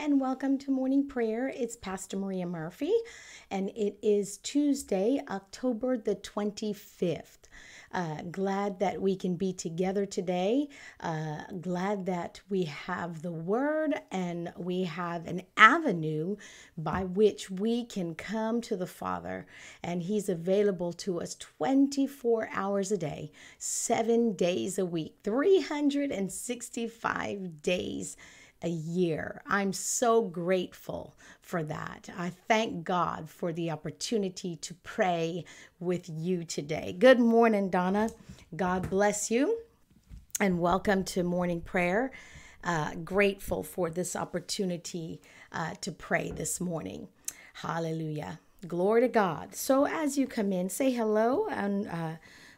and welcome to morning prayer. It's Pastor Maria Murphy, and it is Tuesday, October the 25th. Uh, glad that we can be together today. Uh, glad that we have the word and we have an avenue by which we can come to the Father, and He's available to us 24 hours a day, seven days a week, 365 days a year. I'm so grateful for that. I thank God for the opportunity to pray with you today. Good morning, Donna. God bless you and welcome to morning prayer. Uh, grateful for this opportunity uh, to pray this morning. Hallelujah. Glory to God. So, as you come in, say hello and uh,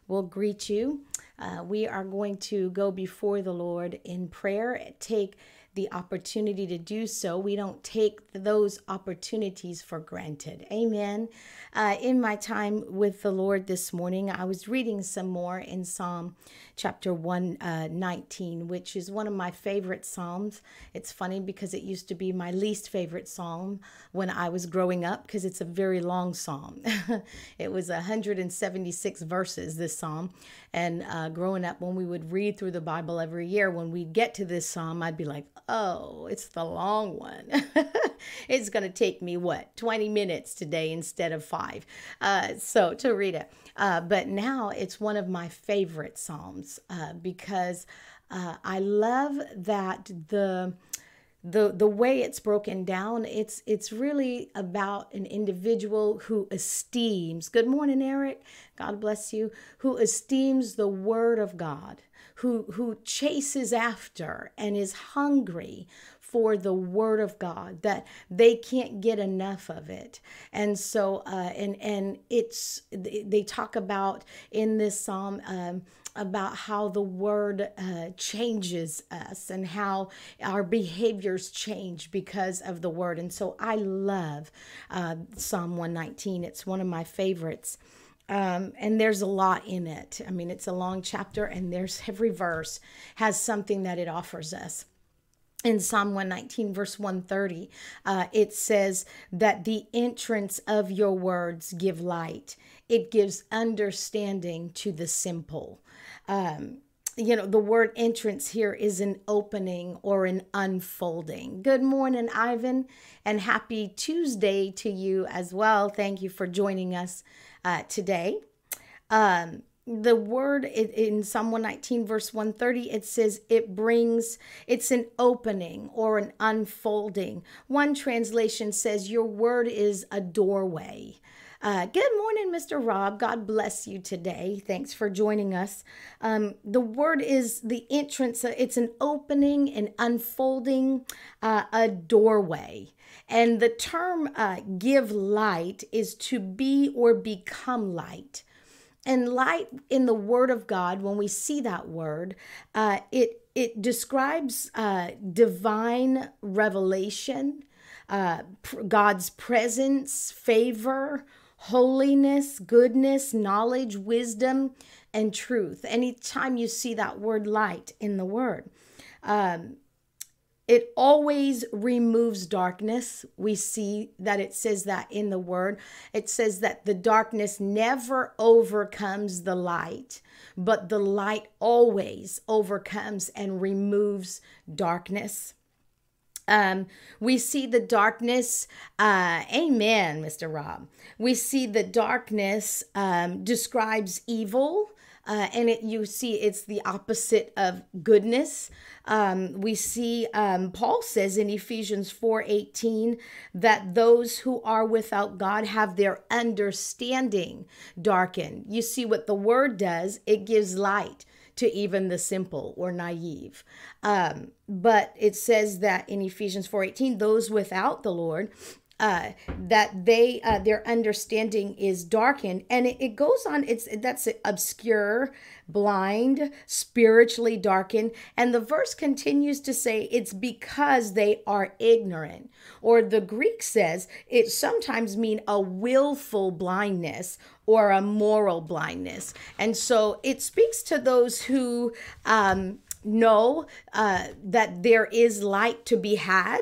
we'll greet you. Uh, we are going to go before the Lord in prayer. Take the opportunity to do so. We don't take those opportunities for granted. Amen. Uh, in my time with the Lord this morning, I was reading some more in Psalm chapter 119, uh, which is one of my favorite Psalms. It's funny because it used to be my least favorite Psalm when I was growing up because it's a very long Psalm. it was 176 verses, this Psalm. And uh, growing up, when we would read through the Bible every year, when we'd get to this Psalm, I'd be like, oh, it's the long one. it's going to take me what 20 minutes today instead of five uh, so to read it uh, but now it's one of my favorite psalms uh, because uh, i love that the the the way it's broken down it's it's really about an individual who esteems good morning eric god bless you who esteems the word of god who who chases after and is hungry for the word of God that they can't get enough of it. And so uh, and and it's they talk about in this psalm um, about how the word uh, changes us and how our behaviors change because of the word. And so I love uh, Psalm 119. It's one of my favorites. Um, and there's a lot in it. I mean, it's a long chapter, and there's every verse has something that it offers us in Psalm 119, verse 130, uh, it says that the entrance of your words give light, it gives understanding to the simple. Um, you know, the word entrance here is an opening or an unfolding. Good morning, Ivan, and happy Tuesday to you as well. Thank you for joining us uh, today. Um, the word in Psalm 119, verse 130, it says it brings, it's an opening or an unfolding. One translation says, Your word is a doorway. Uh, good morning, Mr. Rob. God bless you today. Thanks for joining us. Um, the word is the entrance, uh, it's an opening, an unfolding, uh, a doorway. And the term uh, give light is to be or become light. And light in the Word of God, when we see that word, uh, it it describes uh, divine revelation, uh, pr- God's presence, favor, holiness, goodness, knowledge, wisdom, and truth. Anytime you see that word light in the Word, um, it always removes darkness. We see that it says that in the word. It says that the darkness never overcomes the light, but the light always overcomes and removes darkness. Um, we see the darkness, uh, amen, Mr. Rob. We see the darkness um, describes evil, uh, and it you see it's the opposite of goodness. Um, we see um, Paul says in Ephesians four eighteen that those who are without God have their understanding darkened. You see what the word does; it gives light to even the simple or naive. Um, but it says that in Ephesians 4:18, those without the Lord uh, that they uh, their understanding is darkened. And it, it goes on it's that's obscure blind spiritually darkened. And the verse continues to say it's because they are ignorant. Or the greek says it sometimes mean a willful blindness or a moral blindness. And so it speaks to those who um, know uh, that there is light to be had,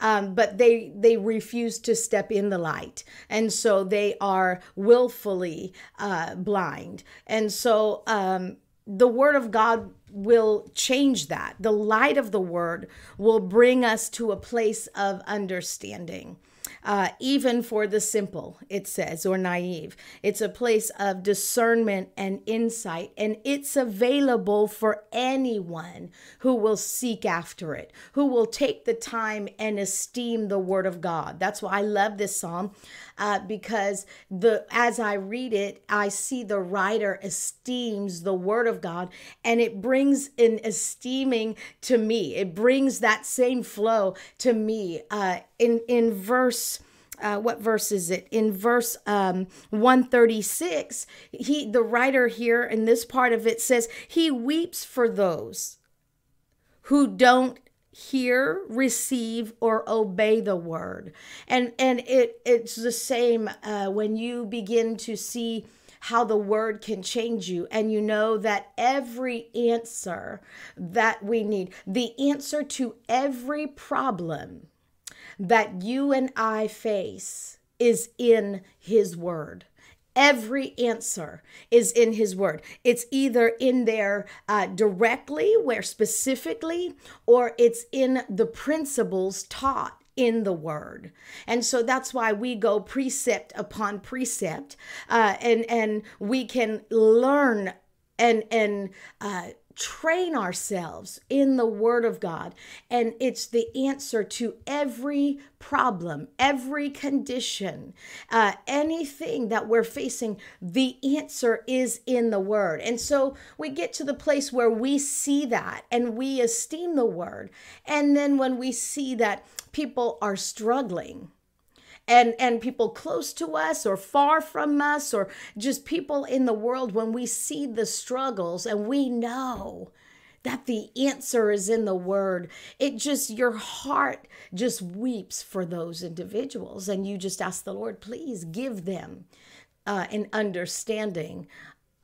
um, but they they refuse to step in the light, and so they are willfully uh, blind. And so um, the Word of God will change that. The light of the Word will bring us to a place of understanding uh, even for the simple, it says, or naive. It's a place of discernment and insight, and it's available for anyone who will seek after it, who will take the time and esteem the Word of God. That's why I love this psalm uh, because the as I read it, I see the writer esteems the Word of God, and it brings an esteeming to me. It brings that same flow to me. Uh, in in verse uh, what verse is it? In verse um, 136 he the writer here in this part of it says he weeps for those who don't hear receive or obey the word. And and it it's the same uh, when you begin to see how the word can change you and you know that every answer that we need the answer to every problem that you and I face is in His Word. Every answer is in His Word. It's either in there uh, directly, where specifically, or it's in the principles taught in the word and so that's why we go precept upon precept uh, and and we can learn and and uh, train ourselves in the Word of God. And it's the answer to every problem, every condition, uh, anything that we're facing. The answer is in the Word. And so we get to the place where we see that and we esteem the Word. And then when we see that people are struggling, and and people close to us or far from us or just people in the world when we see the struggles and we know that the answer is in the word it just your heart just weeps for those individuals and you just ask the lord please give them uh, an understanding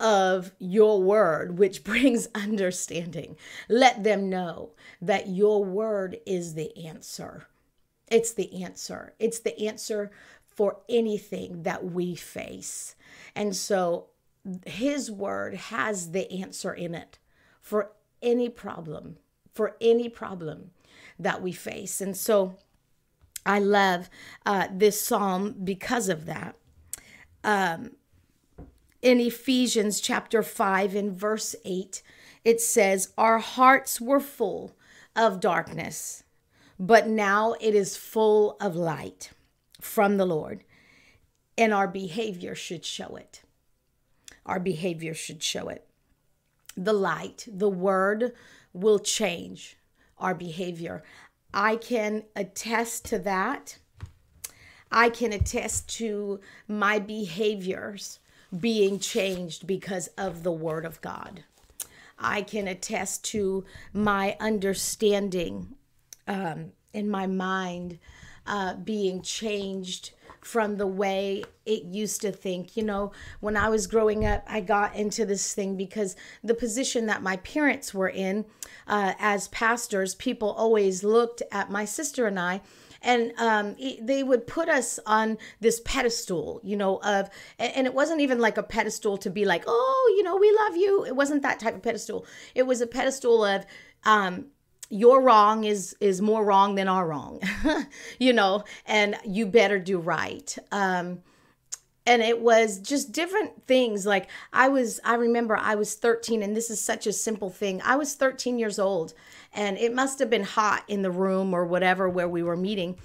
of your word, which brings understanding. Let them know that your word is the answer. It's the answer. It's the answer for anything that we face. And so his word has the answer in it for any problem, for any problem that we face. And so I love uh, this psalm because of that. Um, in Ephesians chapter 5 in verse 8, it says, Our hearts were full of darkness but now it is full of light from the Lord, and our behavior should show it. Our behavior should show it. The light, the word will change our behavior. I can attest to that. I can attest to my behaviors being changed because of the Word of God. I can attest to my understanding um, in my mind uh, being changed from the way it used to think. You know, when I was growing up, I got into this thing because the position that my parents were in uh, as pastors, people always looked at my sister and I and um, they would put us on this pedestal, you know, of, and it wasn't even like a pedestal to be like, oh, you know, we love you. It wasn't that type of pedestal. It was a pedestal of, um, your wrong is is more wrong than our wrong you know and you better do right. Um and it was just different things. Like i was i remember i was 13 and this is such a simple thing. I was 13 years old and it must have been hot in the room or whatever where we were meeting.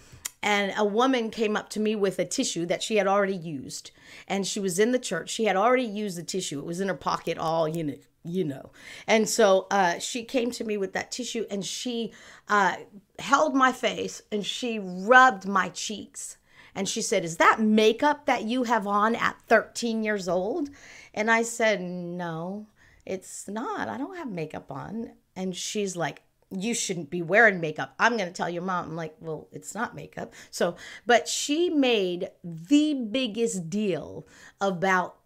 And a woman came up to me with a tissue that she had already used and she was in the church. She had already used the tissue. It was in her pocket all you know you know. And so uh, she came to me with that tissue and she uh, held my face and she rubbed my cheeks. And she said, Is that makeup that you have on at 13 years old? And I said, No, it's not. I don't have makeup on. And she's like, you shouldn't be wearing makeup. I'm going to tell your mom. I'm like, well, it's not makeup. So, but she made the biggest deal about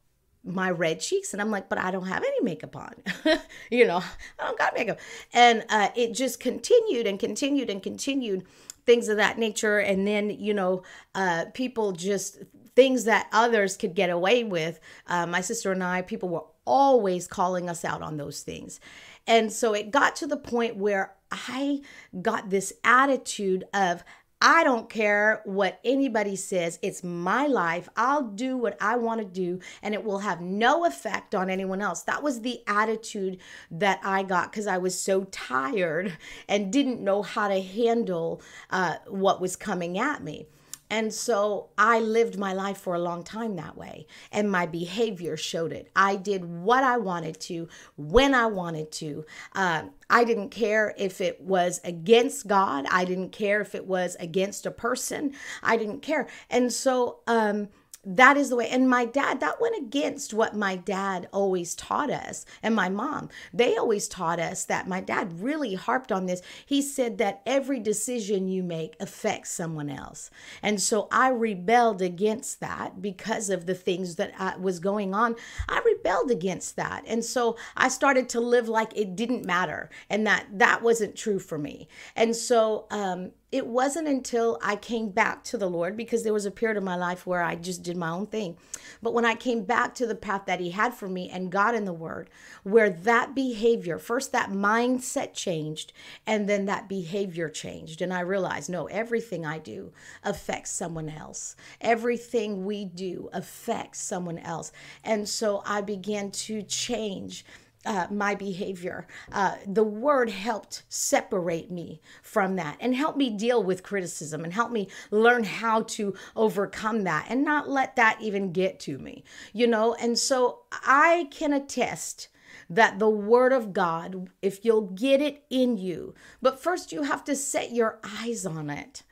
my red cheeks and i'm like but i don't have any makeup on. You know i don't got makeup. And uh, it just continued and continued and continued things of that nature. And then you know uh, people just things that others could get away with uh, my sister and i people were always calling us out on those things. And so it got to the point where i got this attitude of I don't care what anybody says. It's my life. I'll do what I want to do, and it will have no effect on anyone else. That was the attitude that I got because I was so tired and didn't know how to handle uh, what was coming at me. And so I lived my life for a long time that way. And my behavior showed it. I did what I wanted to, when I wanted to. Uh, I didn't care if it was against God. I didn't care if it was against a person. I didn't care. And so, um, that is the way. And my dad, that went against what my dad always taught us and my mom. They always taught us that my dad really harped on this. He said that every decision you make affects someone else. And so I rebelled against that because of the things that I, was going on. I rebelled against that. And so I started to live like it didn't matter and that that wasn't true for me. And so um, it wasn't until I came back to the Lord because there was a period of my life where I just did my own thing. But when I came back to the path that He had for me and got in the Word, where that behavior, first that mindset changed, and then that behavior changed. And I realized no, everything I do affects someone else. Everything we do affects someone else. And so I began to change uh, my behavior. Uh, the word helped separate me from that and help me deal with criticism and help me learn how to overcome that and not let that even get to me, you know? And so I can attest that the word of God, if you'll get it in you, but first you have to set your eyes on it.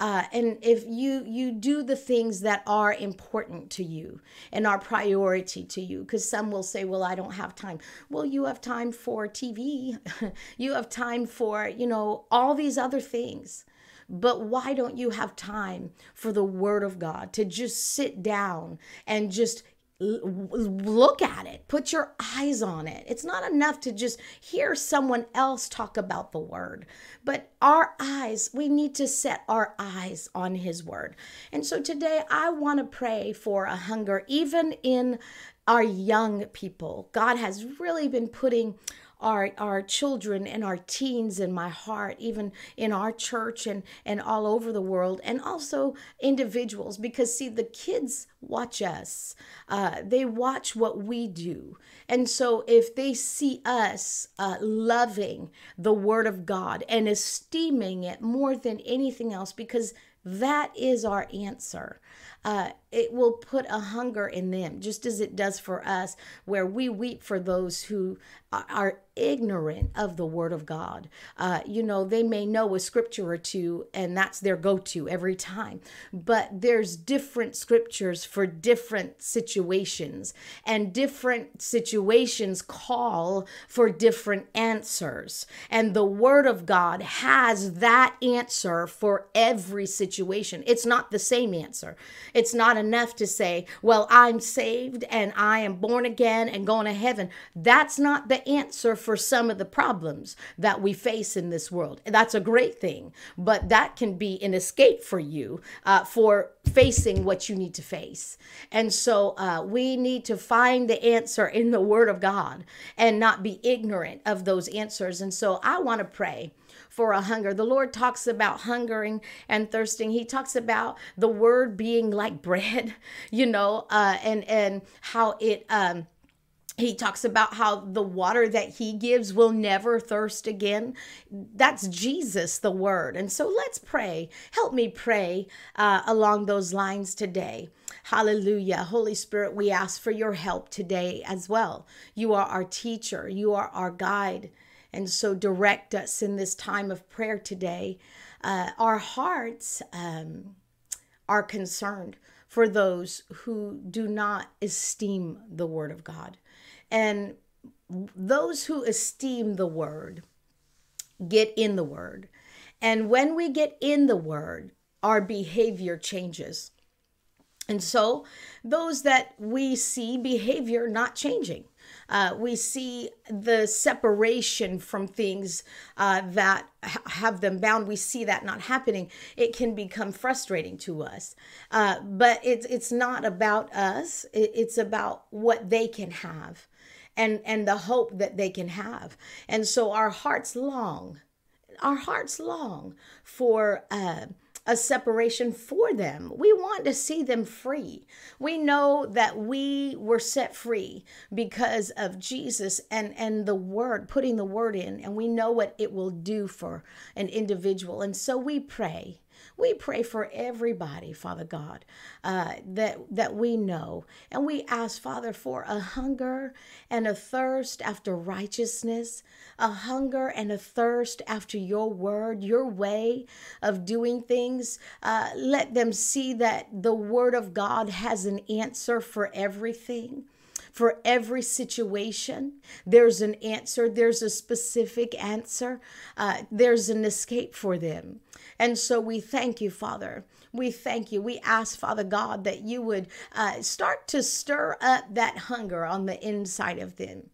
Uh, and if you you do the things that are important to you and are priority to you because some will say well i don't have time. Well you have time for tv you have time for you know all these other things. But why don't you have time for the word of god to just sit down and just look at it, put your eyes on it. It's not enough to just hear someone else talk about the word, but our eyes, we need to set our eyes on his word. And so today I want to pray for a hunger, even in our young people. God has really been putting our our children and our teens in my heart even in our church and and all over the world and also individuals because see the kids watch us. Uh, they watch what we do. And so if they see us uh, loving the word of god and esteeming it more than anything else because that is our answer uh, it will put a hunger in them, just as it does for us, where we weep for those who are ignorant of the word of God. Uh, you know, they may know a scripture or two, and that's their go to every time, but there's different scriptures for different situations, and different situations call for different answers. And the word of God has that answer for every situation. It's not the same answer. It's not enough to say, well, I'm saved and I am born again and going to heaven. That's not the answer for some of the problems that we face in this world. That's a great thing, but that can be an escape for you uh, for facing what you need to face. And so uh, we need to find the answer in the Word of God and not be ignorant of those answers. And so I want to pray for a hunger. The Lord talks about hungering and thirsting. He talks about the word being like bread, you know, uh, and and how it um, he talks about how the water that he gives will never thirst again. That's Jesus, the word. And so let's pray. Help me pray uh, along those lines today. Hallelujah. Holy Spirit, we ask for your help today as well. You are our teacher, you are our guide. And so direct us in this time of prayer today. Uh, our hearts um, are concerned for those who do not esteem the Word of God. And those who esteem the Word get in the Word. And when we get in the Word, our behavior changes. And so, those that we see behavior not changing, uh, we see the separation from things uh, that ha- have them bound. We see that not happening. It can become frustrating to us. Uh, but it's it's not about us. It, it's about what they can have, and and the hope that they can have. And so our hearts long, our hearts long for. Uh, a separation for them. We want to see them free. We know that we were set free because of Jesus and and the word, putting the word in, and we know what it will do for an individual. And so we pray we pray for everybody, Father God, uh, that that we know, and we ask, Father, for a hunger and a thirst after righteousness, a hunger and a thirst after Your word, Your way of doing things. Uh, let them see that the Word of God has an answer for everything for every situation. There's an answer, there's a specific answer, uh, there's an escape for them. And so we thank you, Father. We thank you. We ask, Father God, that you would uh, start to stir up that hunger on the inside of them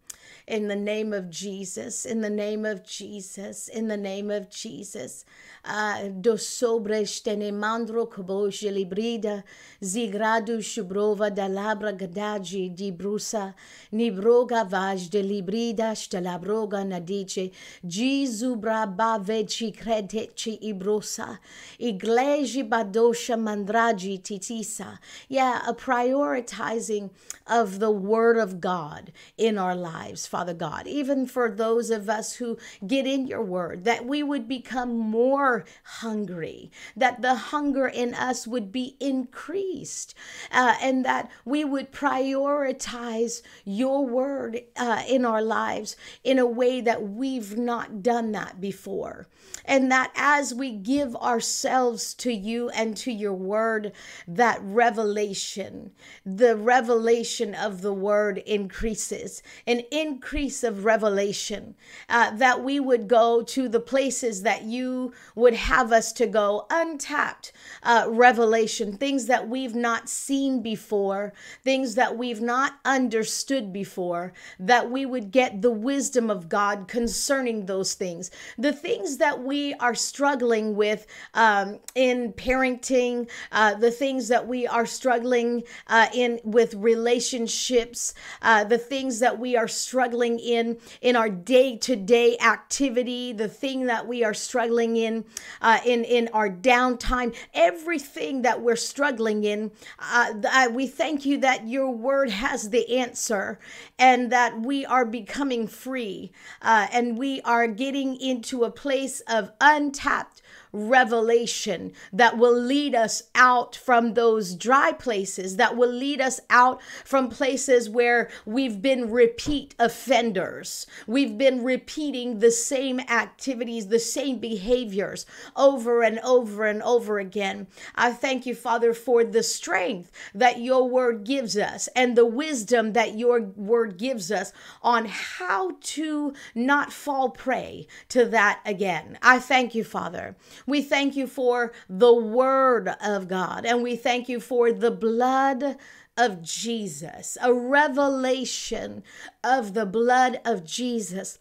in the name of Jesus, in the name of Jesus, in the name of Jesus. Uh, do sobre mandro koboje librida, zigradu shubrova da labra gadaji di brusa, nibroga vaj de librida stelabroga nadice, jizubra baveci credeci ibrosa, igleji badosha mandraji titisa. Yeah, a prioritizing of the word of God in our lives, Father God, even for those of us who get in your word, that we would become more hungry, that the hunger in us would be increased, uh, and that we would prioritize your word uh, in our lives in a way that we've not done that before. And that as we give ourselves to you and to your word, that revelation, the revelation of the word increases, an increase of revelation, uh, that we would go to the places that you would have us to go, untapped uh, revelation, things that we've not seen before, things that we've not understood before, that we would get the wisdom of God concerning those things, the things that we are struggling with um, in parenting, uh, the things that we are struggling uh, in with relationships, uh, the things that we are struggling in in our day to day activity, the thing that we are struggling in uh, in in our downtime, everything that we're struggling in. Uh, we thank you that your word has the answer, and that we are becoming free, uh, and we are getting into a place of untapped revelation that will lead us out from those dry places, that will lead us out from places where we've been repeat offenders. We've been repeating the same activities, the same behaviors over and over and over again. I thank you, Father, for the strength that your word gives us and the wisdom that your word gives us on how to not fall prey to that again. I thank you, Father. We thank you for the word of God and we thank you for the blood of Jesus, a revelation of the blood of Jesus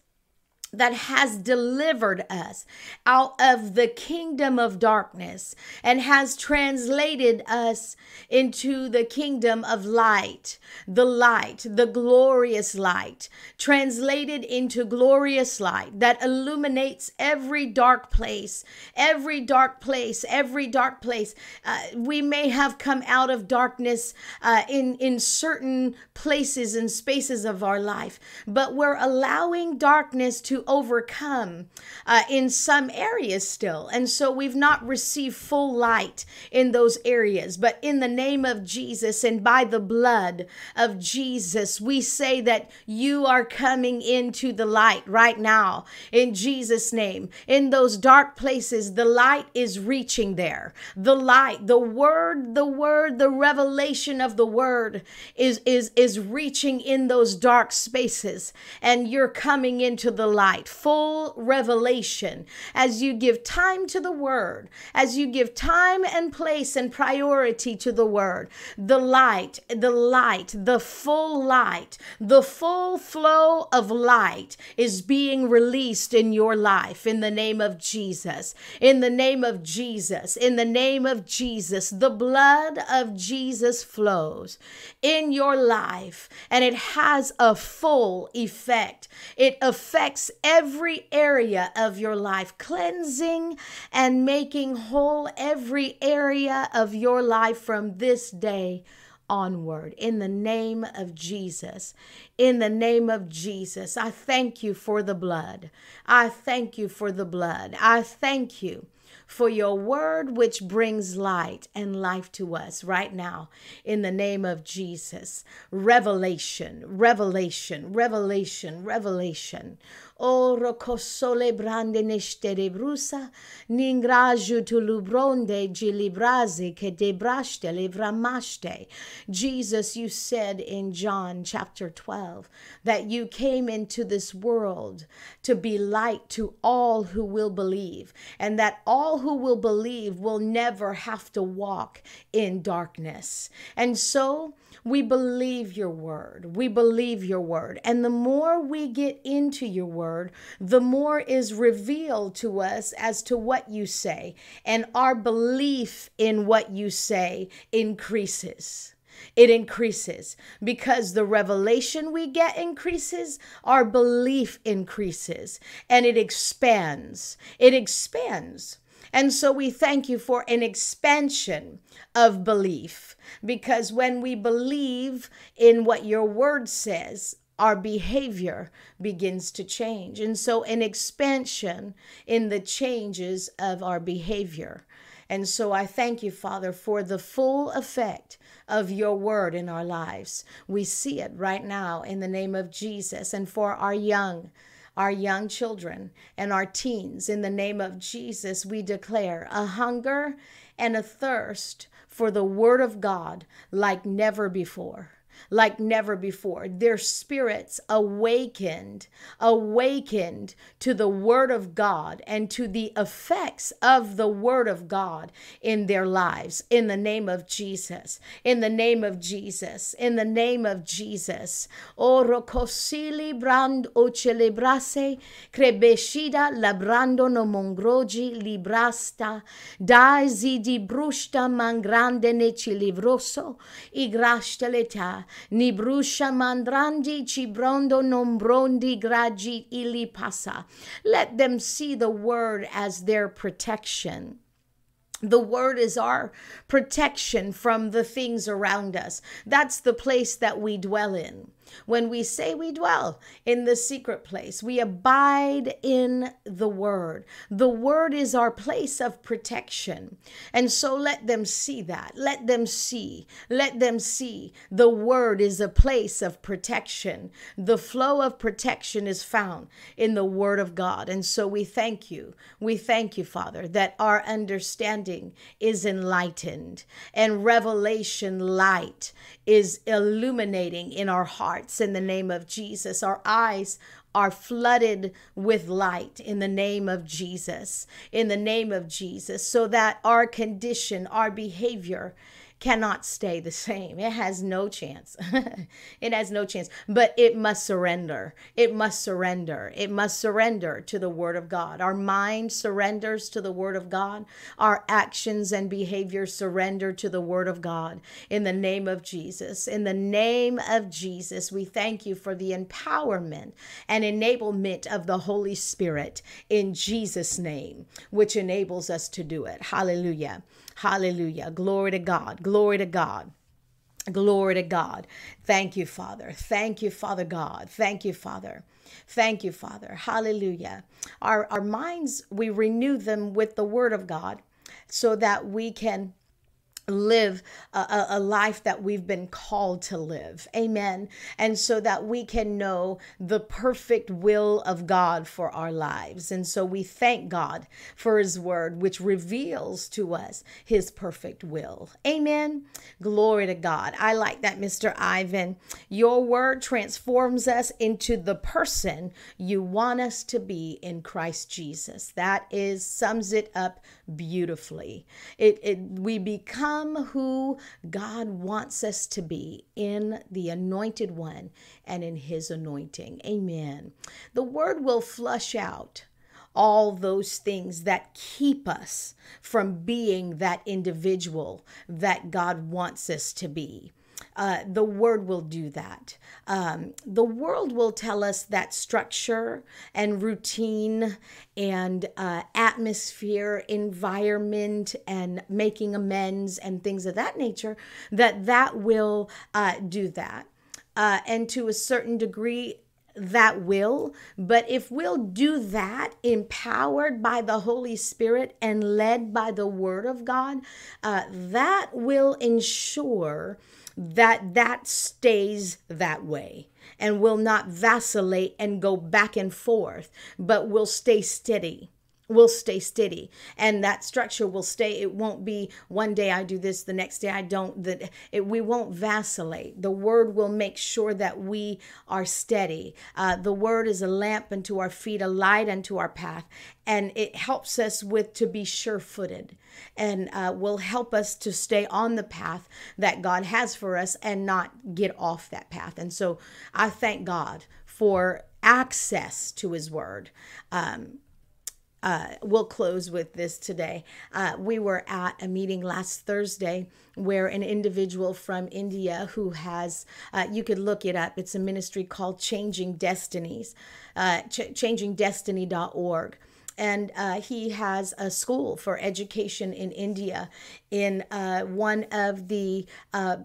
that has delivered us out of the kingdom of darkness and has translated us into the kingdom of light, the light, the glorious light, translated into glorious light that illuminates every dark place, every dark place, every dark place. Uh, we may have come out of darkness uh, in, in certain places and spaces of our life, but we're allowing darkness to overcome uh, in some areas still. And so we've not received full light in those areas. But in the name of Jesus and by the blood of Jesus, we say that you are coming into the light right now in Jesus' name. In those dark places, the light is reaching there. The light, the word, the word, the revelation of the word is, is, is reaching in those dark spaces. And you're coming into the light light, full revelation, as you give time to the word, as you give time and place and priority to the word, the light, the light, the full light, the full flow of light is being released in your life in the name of Jesus. In the name of Jesus. In the name of Jesus. The blood of Jesus flows in your life and it has a full effect. It affects every area of your life, cleansing and making whole every area of your life from this day onward in the name of Jesus. In the name of Jesus, I thank you for the blood. I thank you for the blood. I thank you for your word, which brings light and life to us right now in the name of Jesus. Revelation, revelation, revelation, revelation. O rocosole brande neshtere brusa, ningraju tu lubronde gilibraze que debraste levramaste. Jesus, you said in John chapter 12 that you came into this world to be light to all who will believe, and that all who will believe will never have to walk in darkness. And so, we believe your word. We believe your word. And the more we get into your word, the more is revealed to us as to what you say. And our belief in what you say increases it increases because the revelation we get increases, our belief increases, and it expands. It expands. And so we thank you for an expansion of belief because when we believe in what your word says, our behavior begins to change. And so, an expansion in the changes of our behavior. And so, I thank you, Father, for the full effect of your word in our lives. We see it right now in the name of Jesus. And for our young, our young children and our teens. In the name of Jesus, we declare a hunger and a thirst for the Word of God like never before like never before. Their spirits awakened, awakened to the Word of God and to the effects of the Word of God in their lives. In the name of Jesus, in the name of Jesus, in the name of Jesus. Oro cosili brand o celebrase, crebeshida labrando no mongrogi librasta, dai zidi brusta mangrande ne cilivroso, igrasteleta ni brusha mandrandi cibrondo nombrondi gragi ili pasa. Let them see the word as their protection. The word is our protection from the things around us. That's the place that we dwell in. When we say we dwell in the secret place, we abide in the Word. The Word is our place of protection. And so let them see that. Let them see. Let them see. The Word is a place of protection. The flow of protection is found in the Word of God. And so we thank you. We thank you, Father, that our understanding is enlightened and revelation light is illuminating in our hearts in the name of Jesus. Our eyes are flooded with light in the name of Jesus, in the name of Jesus, so that our condition, our behavior, cannot stay the same. It has no chance. it has no chance, but it must surrender. It must surrender. It must surrender to the Word of God. Our mind surrenders to the Word of God. Our actions and behaviors surrender to the Word of God. In the name of Jesus. In the name of Jesus, we thank you for the empowerment and enablement of the Holy Spirit in Jesus' name, which enables us to do it. Hallelujah. Hallelujah. Glory to God. Glory to God. Glory to God. Thank you, Father. Thank you, Father God. Thank you, Father. Thank you, Father. Hallelujah. Our, our minds, we renew them with the Word of God so that we can live a, a, life that we've been called to live. Amen. And so that we can know the perfect will of God for our lives. And so we thank God for his word, which reveals to us his perfect will. Amen. Glory to God. I like that, Mr. Ivan. Your word transforms us into the person you want us to be in Christ Jesus. That is sums it up beautifully. It, it we become who God wants us to be in the anointed one and in his anointing. Amen. The word will flush out all those things that keep us from being that individual that God wants us to be. Uh, the word will do that. Um, the world will tell us that structure and routine and uh, atmosphere, environment, and making amends and things of that nature, that that will uh, do that. Uh, and to a certain degree, that will. But if we'll do that empowered by the Holy Spirit and led by the Word of God, uh, that will ensure that that stays that way and will not vacillate and go back and forth, but will stay steady will stay steady. And that structure will stay. It won't be one day i do this the next day i don't that it, we won't vacillate. The word will make sure that we are steady. Uh, the word is a lamp unto our feet a light unto our path and it helps us with to be sure-footed and uh, will help us to stay on the path that god has for us and not get off that path. And so i thank god for access to his word um, uh, we'll close with this today. Uh, we were at a meeting last Thursday where an individual from India who has, uh, you could look it up, it's a ministry called Changing Destinies, uh, ch- changingdestiny.org and uh, he has a school for education in India in uh, one of the uh,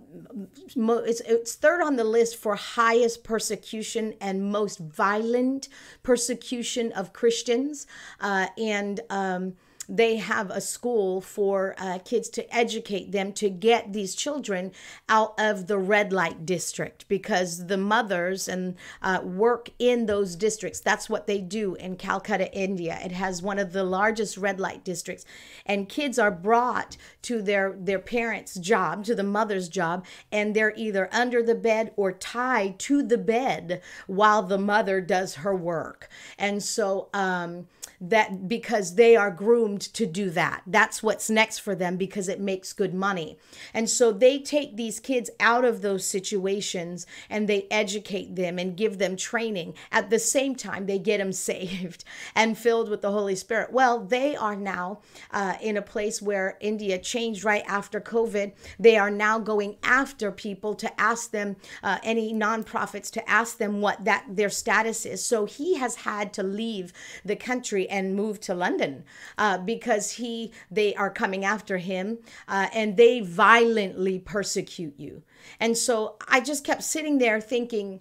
mo- it's, it's third on the list for highest persecution and most violent persecution of Christians uh, and um, they have a school for uh, kids to educate them to get these children out of the red light district because the mothers and uh, work in those districts. That's what they do in Calcutta, India. It has one of the largest red light districts, and kids are brought to their their parents' job, to the mother's job, and they're either under the bed or tied to the bed while the mother does her work. And so. Um, that because they are groomed to do that. That's what's next for them because it makes good money. And so they take these kids out of those situations and they educate them and give them training. At the same time, they get them saved and filled with the Holy Spirit. Well, they are now uh, in a place where India changed right after COVID. They are now going after people to ask them, uh, any nonprofits, to ask them what that their status is. So he has had to leave the country and move to London uh, because he they are coming after him uh, and they violently persecute you. And so I just kept sitting there thinking,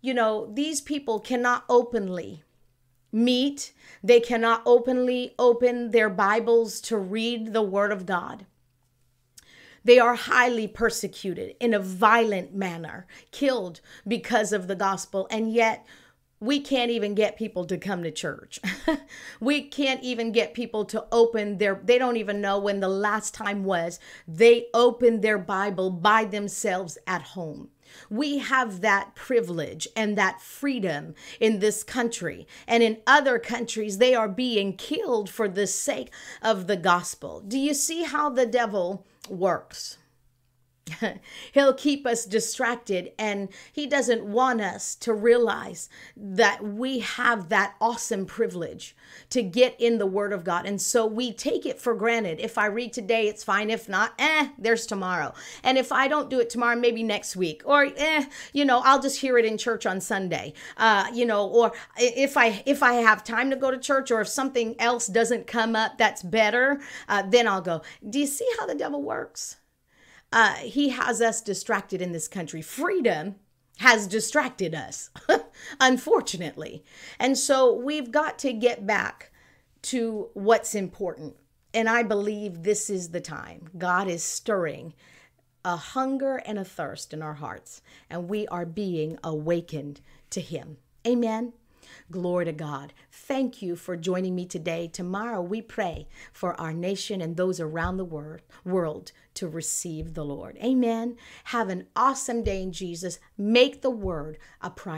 you know, these people cannot openly meet. They cannot openly open their Bibles to read the Word of God. They are highly persecuted in a violent manner, killed because of the gospel. And yet, we can't even get people to come to church. we can't even get people to open their they don't even know when the last time was they opened their Bible by themselves at home. We have that privilege and that freedom in this country. And in other countries, they are being killed for the sake of the gospel. Do you see how the devil works? He'll keep us distracted, and He doesn't want us to realize that we have that awesome privilege to get in the Word of God. And so we take it for granted. If I read today, it's fine. If not, eh, there's tomorrow. And if I don't do it tomorrow, maybe next week, or eh, you know, I'll just hear it in church on Sunday. Uh, you know, or if I if I have time to go to church, or if something else doesn't come up that's better, uh, then I'll go. Do you see how the devil works? Uh, he has us distracted in this country. Freedom has distracted us, unfortunately. And so we've got to get back to what's important. And I believe this is the time. God is stirring a hunger and a thirst in our hearts, and we are being awakened to Him. Amen. Glory to God. Thank you for joining me today. Tomorrow we pray for our nation and those around the world, world to receive the Lord. Amen. Have an awesome day in Jesus. Make the word a priority.